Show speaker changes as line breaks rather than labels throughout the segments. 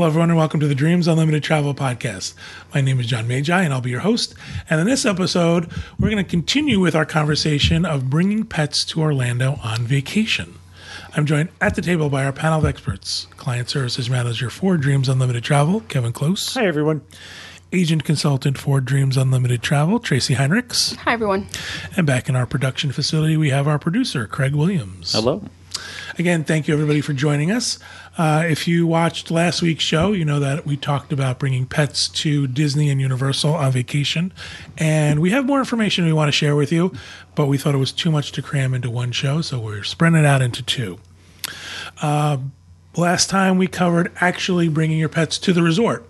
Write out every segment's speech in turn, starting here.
Hello, everyone, and welcome to the Dreams Unlimited Travel Podcast. My name is John Magi, and I'll be your host. And in this episode, we're going to continue with our conversation of bringing pets to Orlando on vacation. I'm joined at the table by our panel of experts, Client Services Manager for Dreams Unlimited Travel, Kevin Close.
Hi, everyone.
Agent Consultant for Dreams Unlimited Travel, Tracy Heinrichs.
Hi, everyone.
And back in our production facility, we have our producer, Craig Williams.
Hello.
Again, thank you everybody for joining us. Uh, if you watched last week's show, you know that we talked about bringing pets to Disney and Universal on vacation. And we have more information we want to share with you, but we thought it was too much to cram into one show, so we're spreading it out into two. Uh, last time we covered actually bringing your pets to the resort.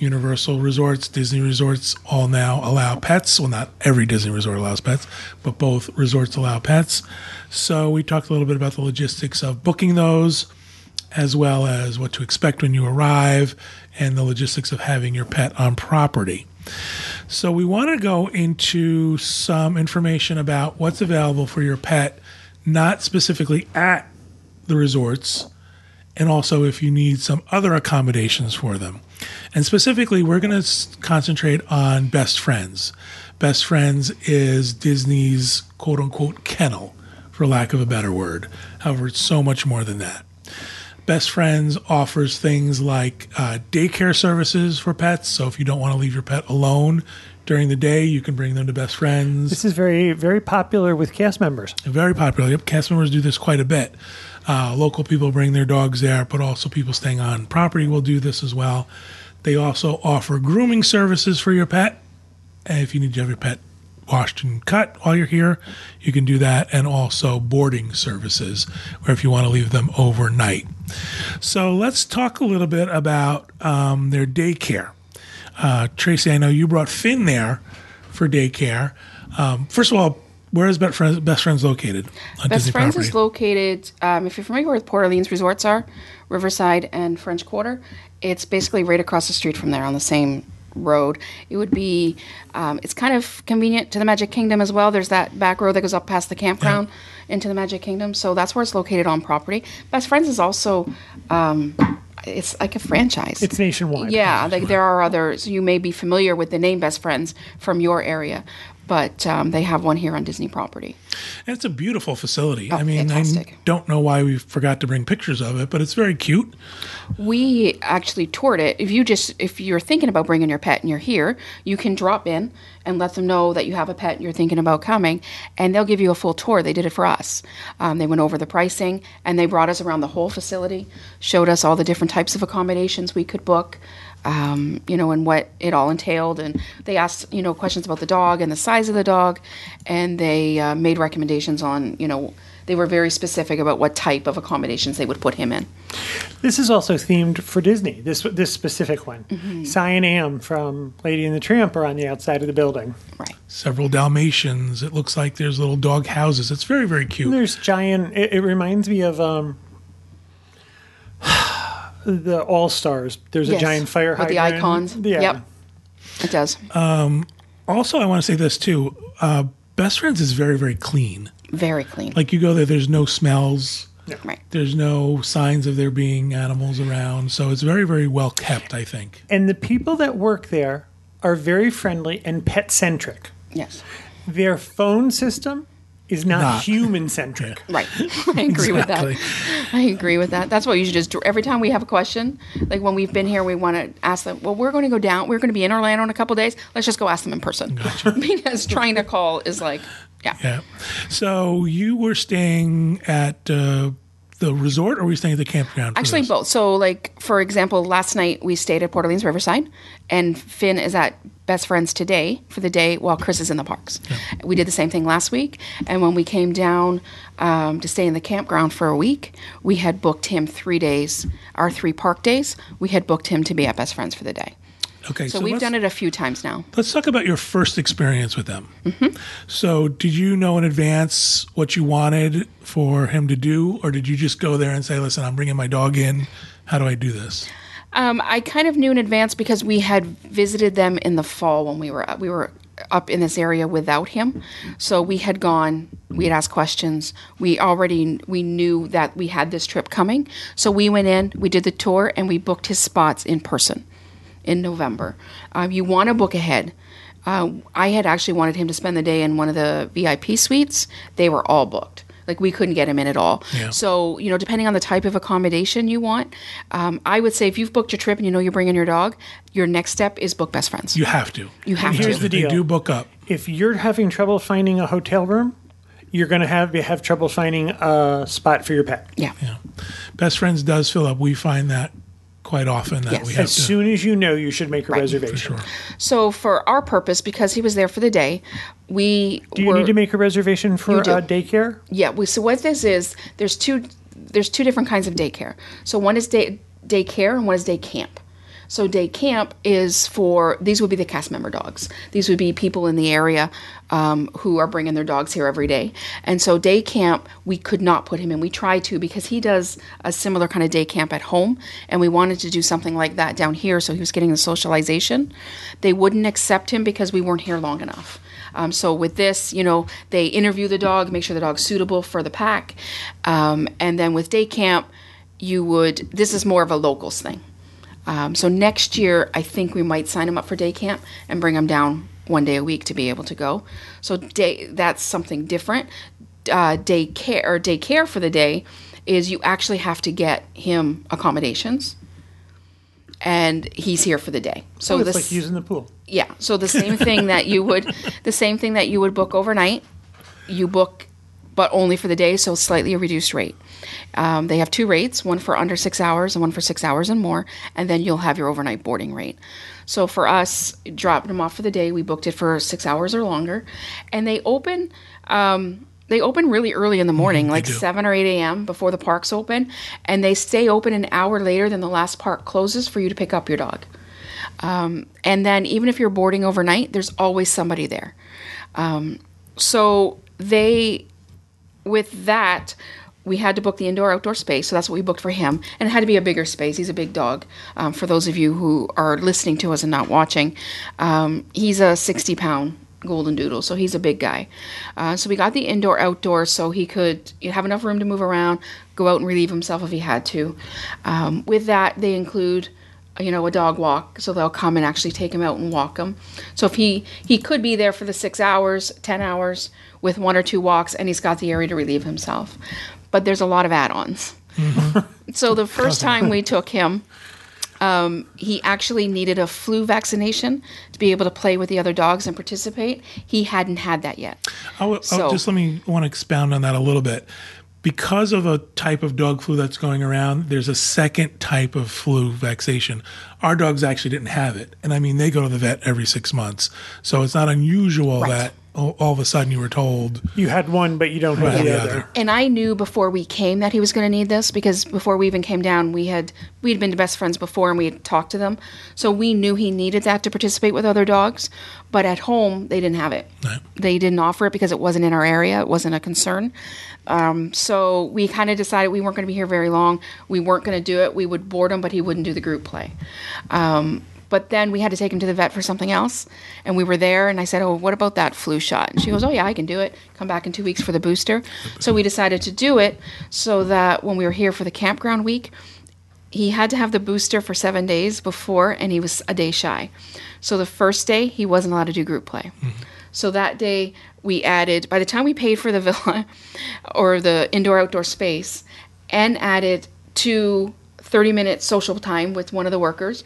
Universal resorts, Disney resorts all now allow pets. Well, not every Disney resort allows pets, but both resorts allow pets. So we talked a little bit about the logistics of booking those, as well as what to expect when you arrive and the logistics of having your pet on property. So we want to go into some information about what's available for your pet, not specifically at the resorts, and also if you need some other accommodations for them. And specifically, we're going to concentrate on Best Friends. Best Friends is Disney's quote unquote kennel, for lack of a better word. However, it's so much more than that. Best Friends offers things like uh, daycare services for pets. So if you don't want to leave your pet alone during the day, you can bring them to Best Friends.
This is very, very popular with cast members.
Very popular. Yep, cast members do this quite a bit. Uh, local people bring their dogs there, but also people staying on property will do this as well. They also offer grooming services for your pet. And if you need to have your pet washed and cut while you're here, you can do that. And also boarding services, where if you want to leave them overnight. So let's talk a little bit about um, their daycare. Uh, Tracy, I know you brought Finn there for daycare. Um, first of all, where is Best Friends, Best Friends located?
Best Disney Friends property? is located, um, if you're familiar with Port Orleans resorts are, Riverside and French Quarter, it's basically right across the street from there on the same road. It would be, um, it's kind of convenient to the Magic Kingdom as well. There's that back road that goes up past the campground yeah. into the Magic Kingdom. So that's where it's located on property. Best Friends is also, um, it's like a franchise.
It's nationwide.
Yeah, like there are others. You may be familiar with the name Best Friends from your area, but um, they have one here on Disney property.
And it's a beautiful facility.
Oh,
I mean,
fantastic.
I don't know why we forgot to bring pictures of it, but it's very cute.
We actually toured it. If you just if you're thinking about bringing your pet and you're here, you can drop in and let them know that you have a pet and you're thinking about coming, and they'll give you a full tour. They did it for us. Um, they went over the pricing and they brought us around the whole facility, showed us all the different types of accommodations we could book um, you know, and what it all entailed. And they asked, you know, questions about the dog and the size of the dog, and they uh, made recommendations on, you know, they were very specific about what type of accommodations they would put him in.
This is also themed for Disney. This this specific one,
mm-hmm.
Si and Am from Lady and the Tramp are on the outside of the building.
Right.
Several Dalmatians. It looks like there's little dog houses. It's very very cute.
And there's giant. It, it reminds me of. Um, the All Stars. There's
yes.
a giant fire
with
hydrant.
the icons.
Yeah.
Yep, it does.
Um, also, I want to say this too. Uh, Best Friends is very very clean.
Very clean.
Like you go there, there's no smells.
Yeah.
Right.
There's no signs of there being animals around, so it's very very well kept. I think.
And the people that work there are very friendly and pet centric.
Yes.
Their phone system is not,
Not.
human centric.
Right. I agree with that. I agree with that. That's what you should just do. Every time we have a question, like when we've been here, we want to ask them, well, we're going to go down. We're going to be in Orlando in a couple days. Let's just go ask them in person. gotcha. because trying to call is like, yeah.
Yeah. So you were staying at uh, the resort, or were you staying at the campground?
Actually,
this?
both. So, like, for example, last night we stayed at Port Orleans Riverside, and Finn is at Best Friends today for the day while Chris is in the parks. We did the same thing last week, and when we came down um, to stay in the campground for a week, we had booked him three days, our three park days. We had booked him to be at Best Friends for the day.
Okay.
So, we've done it a few times now.
Let's talk about your first experience with them.
Mm-hmm.
So, did you know in advance what you wanted for him to do, or did you just go there and say, "Listen, I'm bringing my dog in. How do I do this?"
Um, I kind of knew in advance because we had visited them in the fall when we were we were up in this area without him. So we had gone we had asked questions. We already we knew that we had this trip coming, so we went in, we did the tour, and we booked his spots in person in November. Um, you want to book ahead. Uh, I had actually wanted him to spend the day in one of the VIP suites. They were all booked. Like we couldn't get him in at all.
Yeah.
So you know, depending on the type of accommodation you want, um, I would say if you've booked your trip and you know you're bringing your dog, your next step is book best friends.
You have to.
You have
here's
to.
Here's the
They
deal.
do book up.
If you're having trouble finding a hotel room, you're going to have have trouble finding a spot for your pet.
yeah.
Best Friends does fill up. We find that quite often that
Yes.
we have
As
to.
soon as you know, you should make a
Right.
reservation.
sure.
So for our purpose, because he was there for the day, we
Do you
were,
need to make a reservation for uh, daycare?
Yeah. We, so what this is, there's two, there's two different kinds of daycare. So one is day daycare and one is day camp. So day camp is for these would be the cast member dogs. These would be people in the area um, who are bringing their dogs here every day. And so day camp, we could not put him in. We tried to because he does a similar kind of day camp at home, and we wanted to do something like that down here. So he was getting the socialization. They wouldn't accept him because we weren't here long enough. Um, so with this, you know, they interview the dog, make sure the dog's suitable for the pack, um, and then with day camp, you would. This is more of a locals thing. Um, so next year, I think we might sign him up for day camp and bring him down one day a week to be able to go. So day that's something different. Uh, day care or day care for the day is you actually have to get him accommodations, and he's here for the day. So
Oh, it's
this
like using the pool.
yeah. So the same thing that you would, the same thing that you would book overnight, you book, but only for the day, so slightly a reduced rate. Um, they have two rates, one for under six hours and one for six hours and more, and then you'll have your overnight boarding rate. So for us, dropping them off for the day, we booked it for six hours or longer, and they open. Um, they open really early in the morning, like
do.
7 or 8 a.m. before the parks open, and they stay open an hour later than the last park closes for you to pick up your dog. Um, and then even if you're boarding overnight, there's always somebody there. Um, so they, with that, we had to book the indoor outdoor space. So that's what we booked for him, and it had to be a bigger space. He's a big dog. Um, for those of you who are listening to us and not watching, um, he's a 60 pound golden doodle, so he's a big guy. Uh, so we got the indoor outdoor so he could have enough room to move around, go out and relieve himself if he had to. Um, with that, they include you know a dog walk so they'll come and actually take him out and walk him. So if he he could be there for the six hours ten hours with one or two walks and he's got the area to relieve himself. But there's a lot of add-ons. So the first time we took him um, he actually needed a flu vaccination to be able to play with the other dogs and participate. He hadn't had that yet.
Oh, oh,
So-
just let me want to expound on that a little bit. Because of a type of dog flu that's going around, there's a second type of flu vaccination. Our dogs actually didn't have it. And I mean, they go to the vet every six months. So it's not unusual
Right.
that all, all of a sudden you were told,
You had one, but you don't have the
the
other.
other.
and I knew before we came that he was going to need this because before we even came down, we had we'd been best friends before and we had talked to them, so we knew he needed that to participate with other dogs. But at home, they didn't have it.
No.
They didn't offer it because it wasn't in our area. It wasn't a concern. Um, so we kind of decided we weren't going to be here very long. We weren't going to do it. We would board him, but he wouldn't do the group play. Um, but then we had to take him to the vet for something else, and we were there. And I said, "Oh, what about that flu shot?" And she goes, "Oh yeah, I can do it. Come back in two weeks for the booster." So we decided to do it so that when we were here for the campground week, he had to have the booster for seven days before, and he was a day shy. So the first day, he wasn't allowed to do group play. Mm-hmm. So that day, we added, by the time we paid for the villa or the indoor outdoor space, and added two 30 minute social time with one of the workers,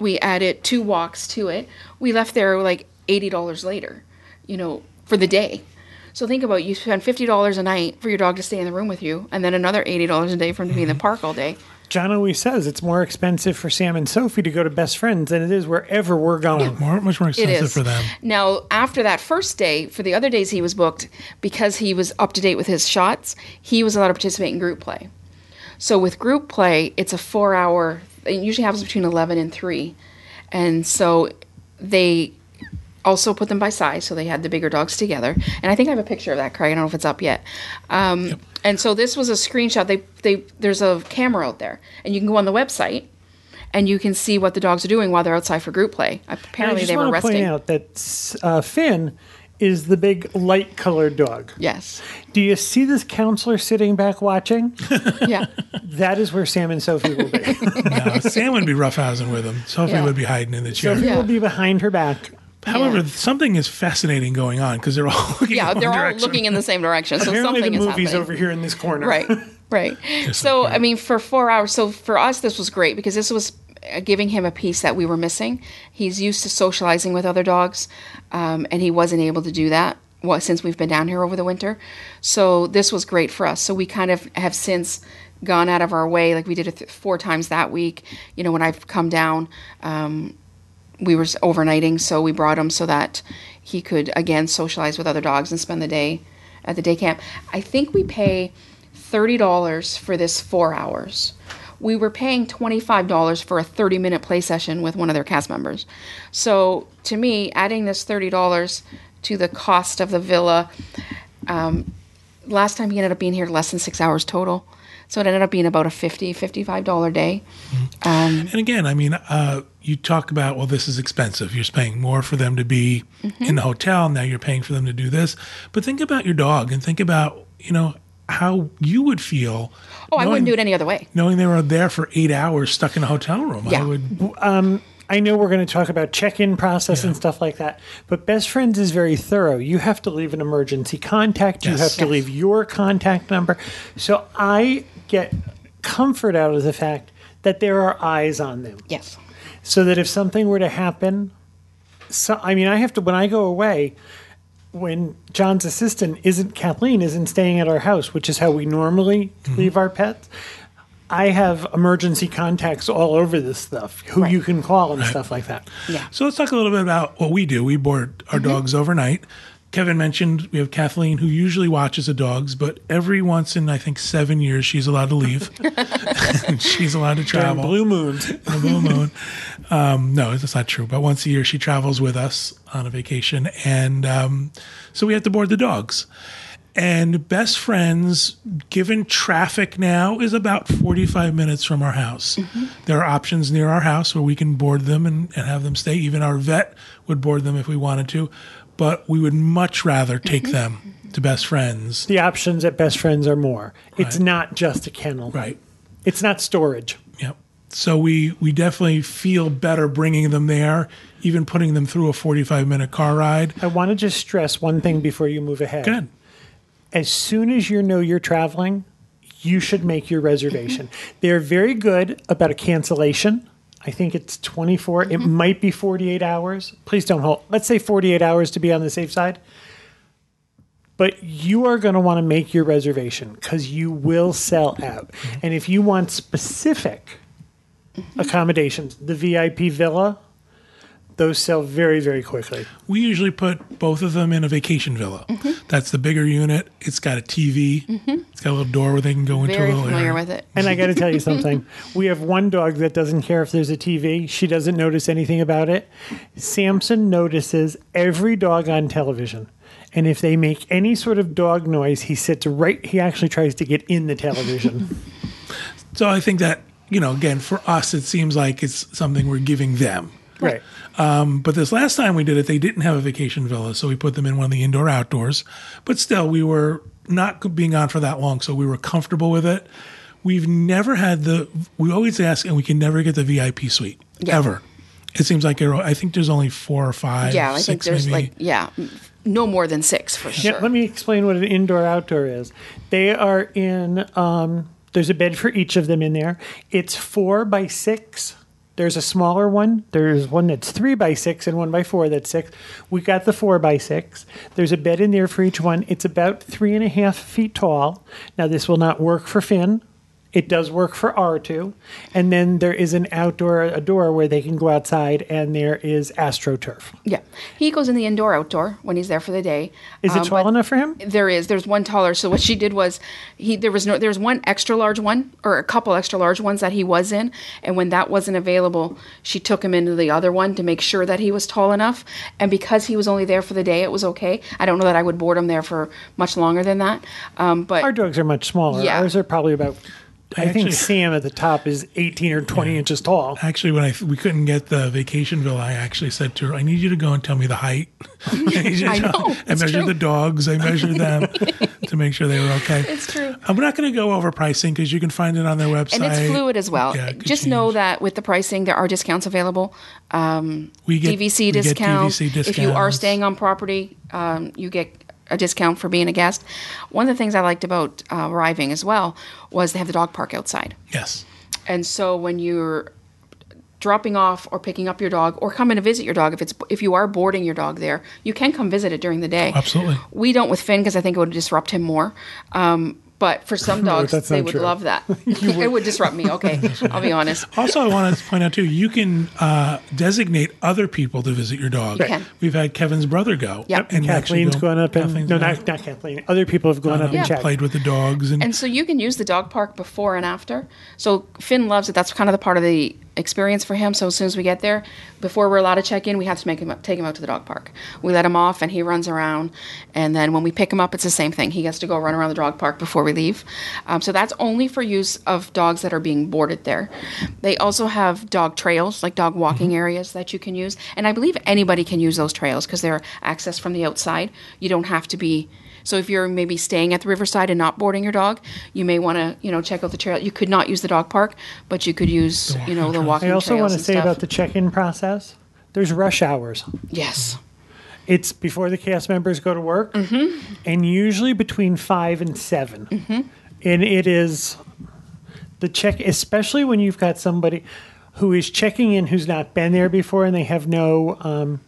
we added two walks to it. We left there like $80 later, you know, for the day. So think about it, you spend $50 a night for your dog to stay in the room with you, and then another $80 a day for him to be in the mm-hmm. park all day.
John always says it's more expensive for Sam and Sophie to go to Best Friends than it is wherever we're going.
more, much more expensive
is
for them.
Now, after that first day, for the other days he was booked, because he was up to date with his shots, he was allowed to participate in group play. So with group play, it's a four hour. It usually happens between eleven and three, and so they also put them by size, so they had the bigger dogs together. And I think I have a picture of that, Craig. I don't know if it's up yet. Um, And so this was a screenshot. They they there's a camera out there, and you can go on the website. And you can see what the dogs are doing while they're outside for group play.
I
Apparently,
just
they were
want to
resting.
point out that uh, Finn is the big light colored dog.
Yes.
Do you see this counselor sitting back watching?
Yeah.
that is where Sam and Sophie will be.
No, Sam would be roughhousing with him. Sophie
Yeah.
would be hiding in the chair.
Sophie
Yeah.
will be behind her back.
However,
Yeah.
something is fascinating going on because they're all looking
Yeah,
in one
they're all
direction.
looking in the same direction. So
Apparently,
something
the
is
movie's
happening.
over here in this corner.
Right, right. so, I mean, for four hours, so for us, this was great because this was giving him a piece that we were missing. He's used to socializing with other dogs, um, and he wasn't able to do that well, since we've been down here over the winter. So, this was great for us. So, we kind of have since gone out of our way. Like, we did it th- four times that week. You know, when I've come down, um, we were overnighting, so we brought him so that he could again socialize with other dogs and spend the day at the day camp. I think we pay thirty dollars for this four hours. We were paying twenty five dollars for a thirty minute play session with one of their cast members. So to me, adding this thirty dollars to the cost of the villa, um, last time he ended up being here less than six hours total. So it ended up being about a 50 $55 day.
And again, I mean, uh, you talk about, well, this is expensive. You're paying more for them to be
Mm-hmm.
in the hotel. Now you're paying for them to do this. But think about your dog and think about, you know, how you would feel.
Oh, I wouldn't do it any other way.
Knowing they were there for eight hours stuck in a hotel room. yeah. I
Yeah.
would, um,
I know we're going to talk about check-in process and stuff like that, but Best Friends is very thorough. You have to leave an emergency contact. You
Yes.
have to
Yes.
leave your contact number. So I get comfort out of the fact that there are eyes on them.
Yes.
so that if something were to happen so i mean i have to when i go away when john's assistant isn't kathleen isn't staying at our house which is how we normally leave our pets i have emergency contacts all over this stuff who you can call and stuff like that
Yeah.
So let's talk a little bit about what we do. We board our
Mm-hmm.
dogs overnight. Kevin mentioned we have Kathleen who usually watches the dogs, but every once in I think seven years she's allowed to leave. she's allowed to
During
travel.
blue moons
on a blue moon. Um, no, that's not true. But once a year she travels with us on a vacation, and um, so we have to board the dogs. And best friends, given traffic now, is about 45 minutes from our house. There are options near our house where we can board them and, and have them stay. Even our vet would board them if we wanted to, but we would much rather take mm-hmm. them to best friends.
the options at best friends are more it's
Right.
not just a kennel
Right.
it's not storage
Yep. So we we definitely feel better bringing them there, even putting them through a 45 minute car ride.
i want to just stress one thing before you move ahead
Good.
as soon as you know you're traveling, you should make your reservation. They're very good about a cancellation. I think it's 24, it mm-hmm. might be 48 hours. Please don't hold. Let's say 48 hours to be on the safe side. But you are going to want to make your reservation because you will sell out. Mm-hmm. And if you want specific mm-hmm. accommodations, the VIP villa, those sell very, very quickly.
We usually put both of them in a vacation villa. Mm-hmm. That's the bigger unit. It's got a TV. Mm-hmm. It's got a little door where they can go into
Very
a little
familiar
area.
with it.
And I got to tell you something. We have one dog that doesn't care if there's a TV. She doesn't notice anything about it. Samson notices every dog on television. And if they make any sort of dog noise, he sits right, he actually tries to get in the television.
So I think that, you know, again, for us, it seems like it's something we're giving them.
Right.
But this last time we did it, they didn't have a vacation villa, so we put them in one of the indoor outdoors. But still, we were not being on for that long, so we were comfortable with it. We've never had the. We always ask, and we can never get the VIP suite
Yeah.
ever. It seems like. I think there's only four or five.
Yeah, I think there's
maybe.
like yeah, no more than six for sure.
Yeah, let me explain what an indoor outdoor is. They are in, um, there's a bed for each of them in there. It's four by six. There's a smaller one. There's one that's three by six and one by four that's six. We got the four by six. There's a bed in there for each one. It's about three and a half feet tall. Now, this will not work for Finn. It does work for R2. And then there is an outdoor, a door where they can go outside, and there is AstroTurf.
Yeah, he goes in the indoor outdoor when he's there for the day.
Is it
Um,
tall enough for him?
There is. There's one taller. So what she did was he there was no there was one extra large one or a couple extra large ones that he was in, and when that wasn't available, she took him into the other one to make sure that he was tall enough. And because he was only there for the day, it was okay. I don't know that I would board him there for much longer than that. Um, but
Our dogs are much smaller.
Yeah.
Ours are probably about I
Actually-
think Sam at the top is 18 or 20 inches tall.
Actually, when I we couldn't get the vacation villa, I actually said to her, "I need you to go and tell me the height." I, need
I know,
I measured
true.
the dogs. I measured them to make sure they were okay.
It's true.
I'm not going to go over pricing because you can find it on their website.
And it's fluid as well.
Yeah, it could
Just know that with the pricing, there are discounts available. Um,
we get
DVC
we get
discount.
DVC
If you are staying on property, um, you get a discount for being a guest. One of the things I liked about uh, arriving as well was they have the dog park outside.
Yes.
And so when you're dropping off or picking up your dog or coming to visit your dog if it's if you are boarding your dog there you can come visit it during the day
Absolutely.
we don't with finn because i think it would disrupt him more um, but for some dogs
that's
they would
true.
love that it would disrupt me okay i'll be honest
Also, I want to point out too, you can uh, designate other people to visit your dog.
You can.
We've had Kevin's brother go.
Yep.
and actually
Kathleen's
go-
gone up and
Kathleen's
no, not, not Kathleen. Other people have gone up
Yeah.
and checked.
played with the dogs and,
And so you can use the dog park before and after. So Finn loves it. That's kind of the part of the experience for him. So as soon as we get there, before we're allowed to check in, we have to make him take him out to the dog park. We let him off, and he runs around. And then when we pick him up, it's the same thing. He gets to go run around the dog park before leave. Um, so that's only for use of dogs that are being boarded there. They also have dog trails, like dog walking areas that you can use. And I believe anybody can use those trails because they're accessed from the outside. You don't have to be. So if you're maybe staying at the riverside and not boarding your dog, you may want to, you know, check out the trail. You could not use the dog park, but you could use, you know, the walking
I also want to say
stuff.
about the check-in process. There's rush hours.
yes,
It's before the cast members go to work,
Mm-hmm.
and usually between five and 7 And it is the check, especially when you've got somebody who is checking in who's not been there before and they have no um,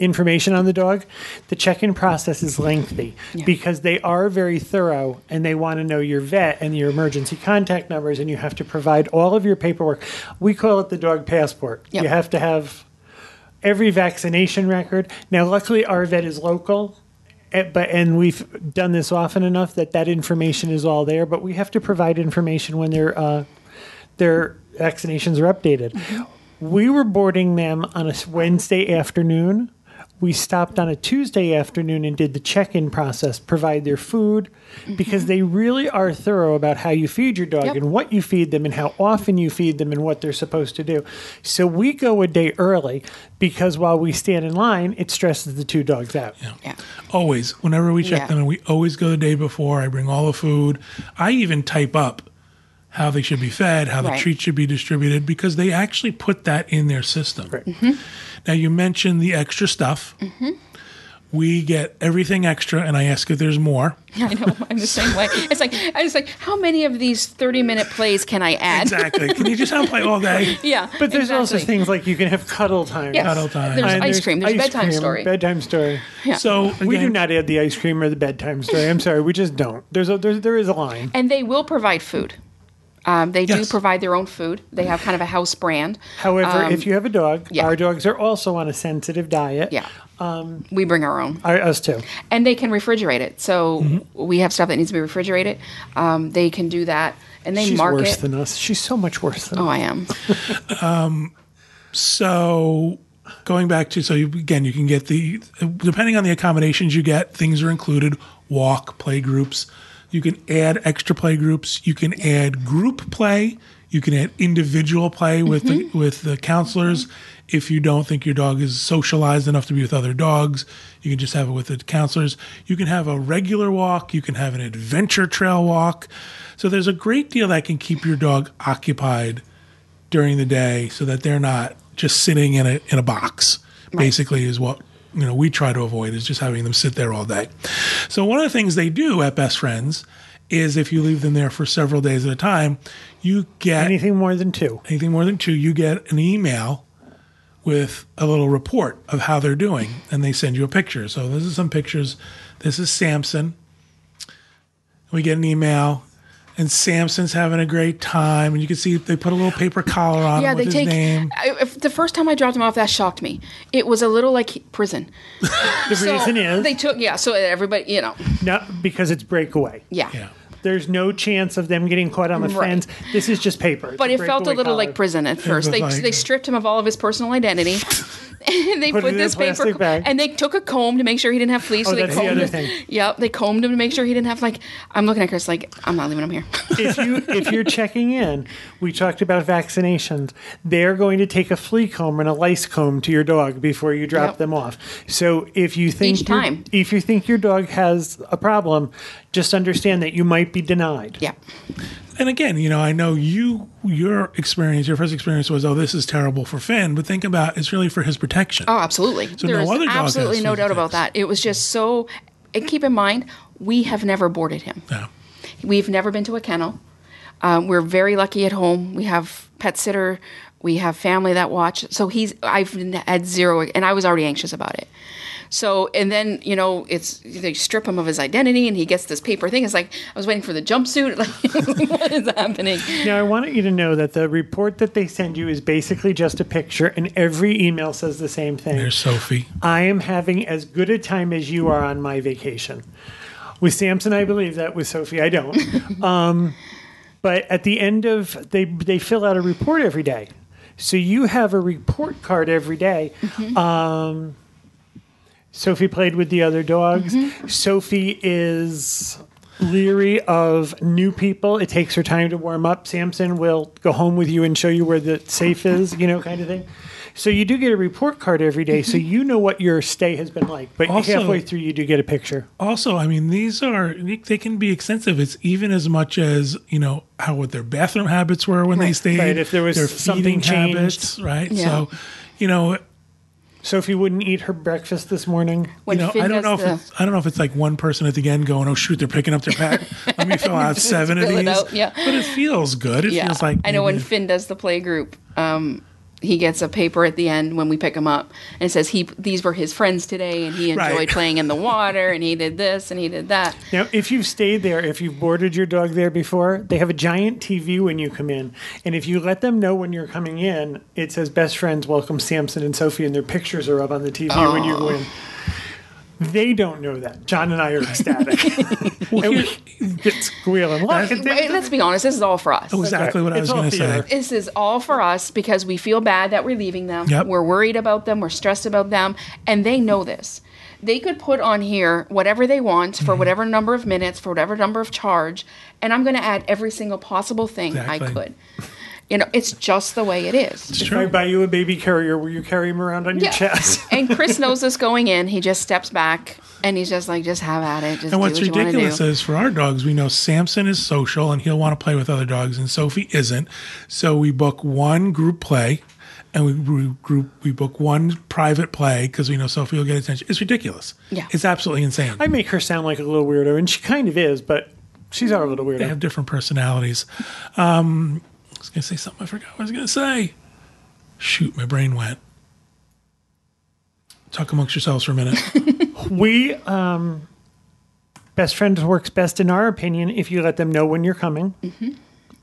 information on the dog. The check-in process is lengthy
Yeah.
because they are very thorough and they want to know your vet and your emergency contact numbers, and you have to provide all of your paperwork. We call it the dog passport.
Yep.
You have to have every vaccination record. Now, luckily, our vet is local, eh, but and we've done this often enough that that information is all there. But we have to provide information when their uh, their vaccinations are updated. We were boarding them on a Wednesday afternoon. We stopped on a Tuesday afternoon and did the check-in process, provide their food, because they really are thorough about how you feed your dog
Yep.
and what you feed them and how often you feed them and what they're supposed to do. So we go a day early because while we stand in line, it stresses the two dogs out.
yeah,
always whenever we check
Yeah.
them and we always go the day before i bring all the food i even type up how they should be fed how the
Right.
treats should be distributed because they actually put that in their system
Mm-hmm.
Now you mentioned the extra stuff mm-hmm. we get everything extra and i ask if there's more
I know. I'm the same way. It's like I was like, how many of these 30 minute plays can I add?
exactly can you just have play all day
Yeah,
But there's also things like you can have cuddle time.
Yes.
Cuddle time.
There's
And
ice cream. There's
ice
bedtime
cream,
story.
Bedtime story.
Yeah.
so
We do not add the ice cream or the bedtime story. I'm sorry, we just don't. There's a there's, there is a line.
and they will provide food. Um, they do provide their own food. They have kind of a house brand.
However, if you have a dog,
Um, yeah.
our dogs are also on a sensitive diet.
Yeah. we bring our own.
Our, us too.
and they can refrigerate it. So
Mm-hmm.
we have stuff that needs to be refrigerated. Um, they can do that, and they
She's
mark
worse
it.
than us. She's so much worse than
oh,
us.
I am.
So going back to so you, again, you can get the depending on the accommodations you get, things are included. Walk, play groups. You can add extra play groups. You can add group play. You can add individual play with the, mm-hmm. with the counselors. If you don't think your dog is socialized enough to be with other dogs, you can just have it with the counselors. You can have a regular walk. You can have an adventure trail walk. So there's a great deal that can keep your dog occupied during the day so that they're not just sitting in a in a box. Basically, is what you know we try to avoid is just having them sit there all day. So one of the things they do at Best Friends is if you leave them there for several days at a time, you get
Anything more than two.
anything more than two, you get an email with a little report of how they're doing, and they send you a picture. So this is some pictures. This is Samson. We get an email, and Samson's having a great time, and you can see they put a little paper collar on
Yeah,
him
they
with
take.
name.
I, if, the first time I dropped him off, that shocked me. It was a little like prison.
The
So
reason is
they took. Yeah, so everybody, you know,
not because it's breakaway.
yeah.
Yeah.
There's no chance of them getting caught on the
Right.
fence. This is just paper. It's
But it felt a little
collar.
like prison at first. They
like-
they stripped him of all of his personal identity, and they
Put
put,
it in a
this paper
bag.
and they took a comb to make sure he didn't have fleas.
Oh,
so they
that's the other
him.
thing.
Yep, they combed him to make sure he didn't have like. I'm looking at Chris like I'm not leaving him here.
if you if you're checking in, we talked about vaccinations. They're going to take a flea comb and a lice comb to your dog before you drop
Yep.
them off. So if you think
Each time.
if you think your dog has a problem, just understand that you might be denied.
yeah,
And again, you know, I know you, your experience, your first experience was, oh, this is terrible for Finn, but think about it's really for his protection.
oh, absolutely.
no
There's
other dog
absolutely no doubt about that. It was just so. And keep in mind, we have never boarded him.
Yeah.
We've never been to a kennel. Um, we're very lucky at home. We have pet sitter. We have family that watch. So he's I've had zero, and I was already anxious about it. So and then you know it's they strip him of his identity, and he gets this paper thing. It's like I was waiting for the jumpsuit. Like what is happening?
Now, I want you to know that the report that they send you is basically just a picture, and every email says the same thing.
There's Sophie.
I am having as good a time as you are on my vacation. With Samson, I believe that. With Sophie, I don't. um, but at the end of they they fill out a report every day, so you have a report card every day. Um, Sophie played with the other dogs. Mm-hmm. Sophie is leery of new people. It takes her time to warm up. Samson will go home with you and show you where the safe is, you know, kind of thing. So you do get a report card every day, so mm-hmm. you know what your stay has been like. But
Also-
halfway through, you do get a picture.
Also, I mean, these are they can be extensive. It's even as much as you know how what their bathroom habits were when they stayed.
Right, if there was
their
something changed.
habits, right?
Yeah.
So, you know,
Sophie wouldn't eat her breakfast this morning.
When
you know,
Finn
I don't know if
the-
it's, I don't know if it's like one person at the end going, "Oh shoot, they're picking up their pet. Let me fill out seven of
Fill it
these."
out, yeah.
But it feels good. It feels like
I know when
maybe-
Finn does the play group. Um, he gets a paper at the end when we pick him up, and it says he these were his friends today, and he enjoyed
Right.
playing in the water, and he did this, and he did that.
Now, if you've stayed there, if you've boarded your dog there before, they have a giant TV when you come in. And if you let them know when you're coming in, it says best friends welcome Samson and Sophie, and their pictures are up on the TV when you go oh. in. They don't know that. John and I are ecstatic. and we get squealing. Look, it's-
Wait, let's be honest, this is all for us.
exactly what I
It's
was going to say.
This is all for us because we feel bad that we're leaving them.
Yep.
We're worried about them. We're stressed about them. And they know this. They could put on here whatever they want for
Mm-hmm.
whatever number of minutes, for whatever number of charge. And I'm going to add every single possible thing I could. You know, it's just the way it is.
It's
if I buy you a baby carrier, will you carry him around on your
Yeah.
chest?
and Chris knows this going in. He just steps back and he's just like, just have at it. Just
And what's
what
ridiculous
do.
is for our dogs, we know Samson is social and he'll want to play with other dogs, and Sophie isn't. So we book one group play, and we, we group we book one private play because we know Sophie will get attention. It's ridiculous.
Yeah.
it's absolutely insane.
I make her sound like a little weirdo, and she kind of is, but she's our little weirdo.
they
weirdo.
have different personalities. Um, I was going to say something. I forgot what I was going to say. Shoot, my brain went. Talk amongst yourselves for a minute.
We, um, best friends works best in our opinion if you let them know when you're coming.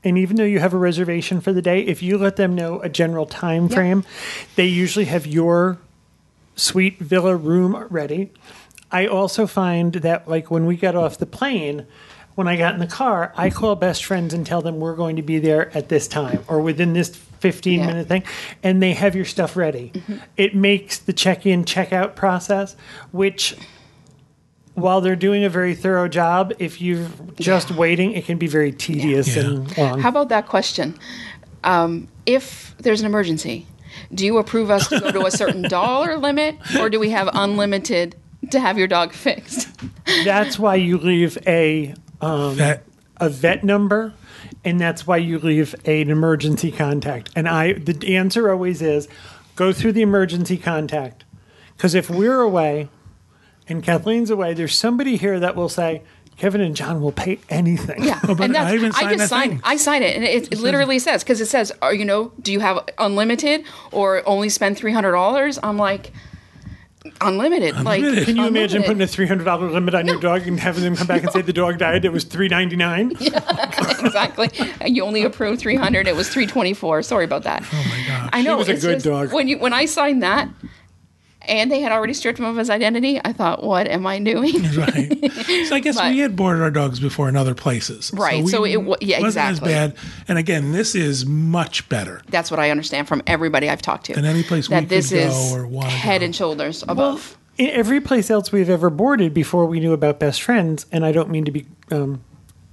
And even though you have a reservation for the day, if you let them know a general time frame, they usually have your suite villa room ready. I also find that like when we got off the plane, when I got in the car, I call best friends and tell them we're going to be there at this time or within this 15
Yeah.
minute thing and they have your stuff ready. It makes the check-in check-out process which while they're doing a very thorough job, if you're just waiting, it can be very tedious
Yeah.
and long.
How about that question? Um, if there's an emergency, do you approve us to go to a certain dollar limit or do we have unlimited to have your dog fixed?
That's why you leave a um,
that
a vet number, and that's why you leave an emergency contact. And I, the answer always is, go through the emergency contact, because if we're away, and Kathleen's away, there's somebody here that will say, Kevin and John will pay anything.
Yeah,
but
and that's,
I even signed
just
that
sign
thing.
I sign it, and it, it literally says because it says, "Are you know, do you have unlimited or only spend three hundred dollars?" I'm like, unlimited. Like,
Can you imagine putting a three hundred dollar limit on your dog and having them come back and say the dog died? It was three ninety nine.
exactly? You only approved three hundred. It was three twenty four. Sorry about that.
oh my god.
I know it
was a good
just-
dog.
When you when I signed that, and they had already stripped him of his identity. I thought, what am I doing?
right. So I guess
But-
we had boarded our dogs before in other places.
Right, so
we
it wa- yeah,
wasn't
exactly.
as bad. And again, this is much better.
That's what I understand from everybody I've talked to.
Than any place we
that
could
this
go
is
or wanna
head and shoulders above.
in every place else we've ever boarded before we knew about best friends, and I don't mean to be um,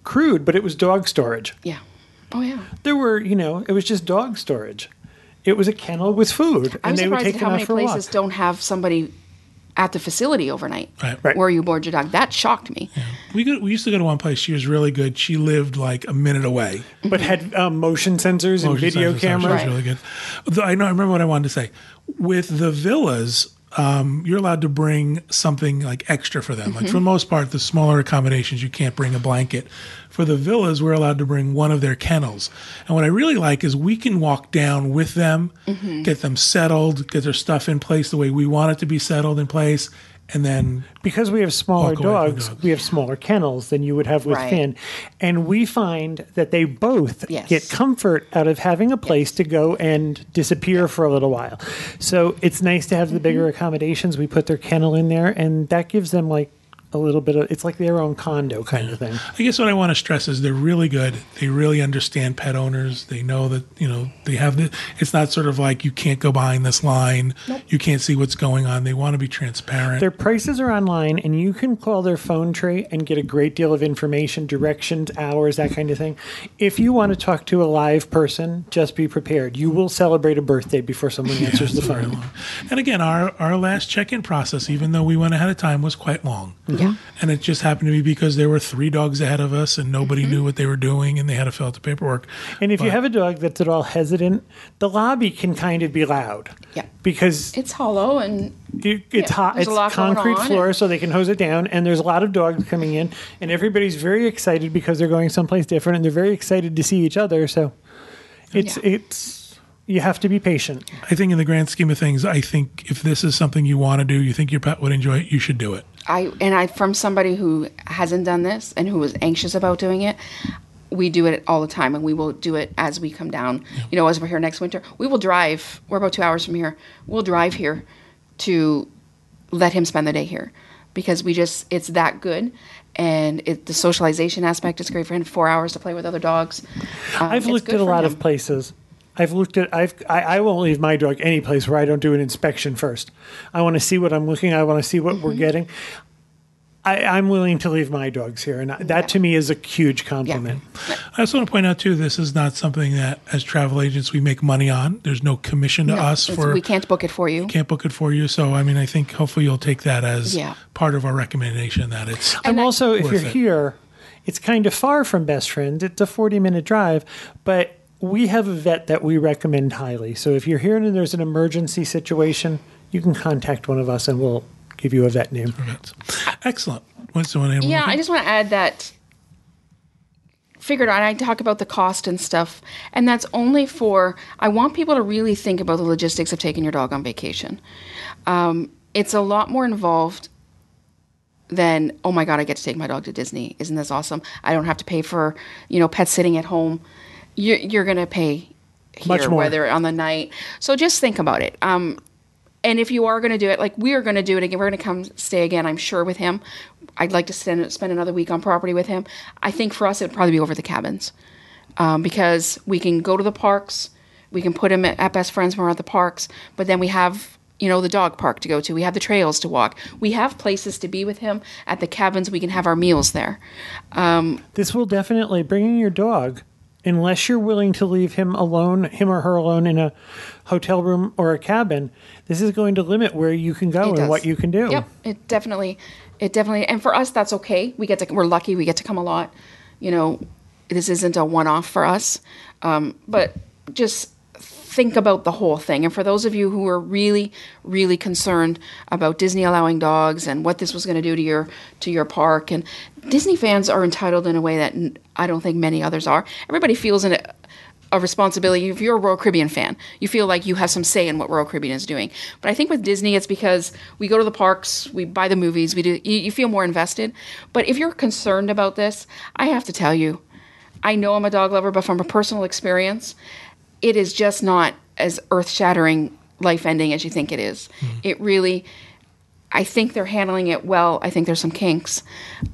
crude, but it was dog storage.
yeah. Oh yeah.
There were, you know, it was just dog storage. It was a kennel with food,
I'm
and they would
surprised
take
at
them
how
out
many
for a
places
walk.
don't have somebody at the facility overnight
Right.
Right.
where you board your dog. That shocked me.
We go, we used to go to one place. She was really good. She lived like a minute away.
But had um, motion sensors and video
sensors, so She
cameras.
was really good. I know. I remember what I wanted to say. With the villas, um, you're allowed to bring something like extra for them. Like for the most part, the smaller accommodations, you can't bring a blanket. For the villas, we're allowed to bring one of their kennels. And what I really like is we can walk down with them, get them settled, get their stuff in place the way we want it to be settled in place, and then
because we have smaller
Walk away from
dogs,
dogs.
we have smaller kennels than you would have with
Right.
Finn. And we find that they both
Yes.
get comfort out of having a place to go and disappear for a little while. So it's nice to have the bigger
Mm-hmm.
accommodations. We put their kennel in there, and that gives them like a little bit of it's like their own condo kind of thing.
I guess what I want to stress is they're really good. They really understand pet owners. They know that you know they have the. It's not sort of like you can't go behind this line. You can't see what's going on. They want to be transparent.
Their prices are online, and you can call their phone tray and get a great deal of information, directions, hours, that kind of thing. If you want to talk to a live person, just be prepared. You will celebrate a birthday before someone answers the phone.
And again, our our last check-in process, even though we went ahead of time, was quite long.
Yeah.
And it just happened to be because there were three dogs ahead of us, and nobody
Mm-hmm.
knew what they were doing, and they had to fill out the paperwork.
And if you have a dog that's at all hesitant, the lobby can kind of be loud.
Yeah.
Because
It's hollow and
you, it's
Yeah,
hot. It's
a lot
concrete floor,
and-
so they can hose it down. And there's a lot of dogs coming in, and everybody's very excited because they're going someplace different, and they're very excited to see each other. So it's
Yeah.
it's you have to be patient.
I think in the grand scheme of things, I think if this is something you want to do, you think your pet would enjoy it, you should do it.
I and I from somebody who hasn't done this and who was anxious about doing it. We do it all the time, and we will do it as we come down. You know, as we're here next winter, we will drive. We're about two hours from here. We'll drive here to let him spend the day here because we just it's that good, and it, the socialization aspect is great for him. Four hours to play with other dogs. Um,
I've looked at a lot
him.
of places. I've looked at. I've. I, I won't leave my dog any place where I don't do an inspection first. I want to see what I'm looking. I want to see what
Mm-hmm.
we're getting. I, I'm willing to leave my dogs here, and that to me is a huge compliment.
I also want to point out too, this is not something that as travel agents we make money on. There's no commission to
No,
us for
we can't book it for you.
can't book it for you. So I mean, I think hopefully you'll take that as
Yeah.
part of our recommendation that it's
I'm
I-
also, if you're
it.
here, it's kind of far from Best Friend. It's a 40 minute drive, but we have a vet that we recommend highly. So if you're here and there's an emergency situation, you can contact one of us and we'll give you a vet name.
excellent. What's the one?
Yeah, I just want to add that figured out I talk about the cost and stuff, and that's only for I want people to really think about the logistics of taking your dog on vacation. Um, it's a lot more involved than oh my god, I get to take my dog to Disney. Isn't this awesome? I don't have to pay for you know pet sitting at home. You're, you're gonna pay here, whether on the night. So just think about it. Um, and if you are going to do it, like we are going to do it again, we're going to come stay again, I'm sure, with him. I'd like to spend, spend another week on property with him. I think for us, it would probably be over the cabins um, because we can go to the parks, we can put him at, at Best Friends when we're at the parks, but then we have, you know, the dog park to go to, we have the trails to walk, we have places to be with him at the cabins, we can have our meals there.
This will definitely bringing your dog, unless you're willing to leave him alone, him or her alone in a hotel room or a cabin. This is going to limit where you can go and what you can do.
Yep, it definitely, it definitely, and for us that's okay. We get to, we're lucky. We get to come a lot. You know, this isn't a one-off for us, um, but just think about the whole thing. And for those of you who are really, really concerned about Disney allowing dogs and what this was going to do to your to your park, and Disney fans are entitled in a way that I don't think many others are. Everybody feels in a, a responsibility. If you're a Royal Caribbean fan, you feel like you have some say in what Royal Caribbean is doing. But I think with Disney, it's because we go to the parks, we buy the movies, we do. You, you feel more invested. But if you're concerned about this, I have to tell you, I know I'm a dog lover, but from a personal experience, it is just not as earth shattering life ending as you think it is. It really, I think they're handling it well. I think there's some kinks.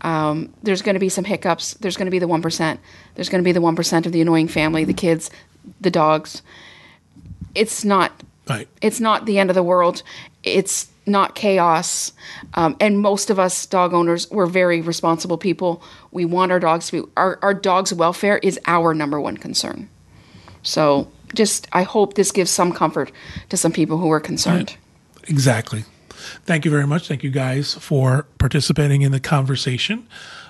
Um, there's going to be some hiccups. There's going to be the 1%. There's going to be the 1% of the annoying family, the kids, the dogs. It's not
Right.
it's not the end of the world. It's not chaos. Um, and most of us dog owners, we're very responsible people. We want our dogs to be, our, our dog's welfare is our number one concern. So just, I hope this gives some comfort to some people who are concerned.
Exactly. Thank you very much. Thank you guys for participating in the conversation.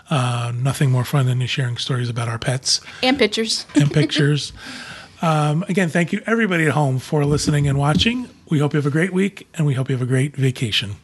Uh, nothing more fun than sharing stories about our pets
And pictures.
and pictures. um, again, thank you everybody at home for listening and watching. We hope you have a great week and we hope you have a great vacation.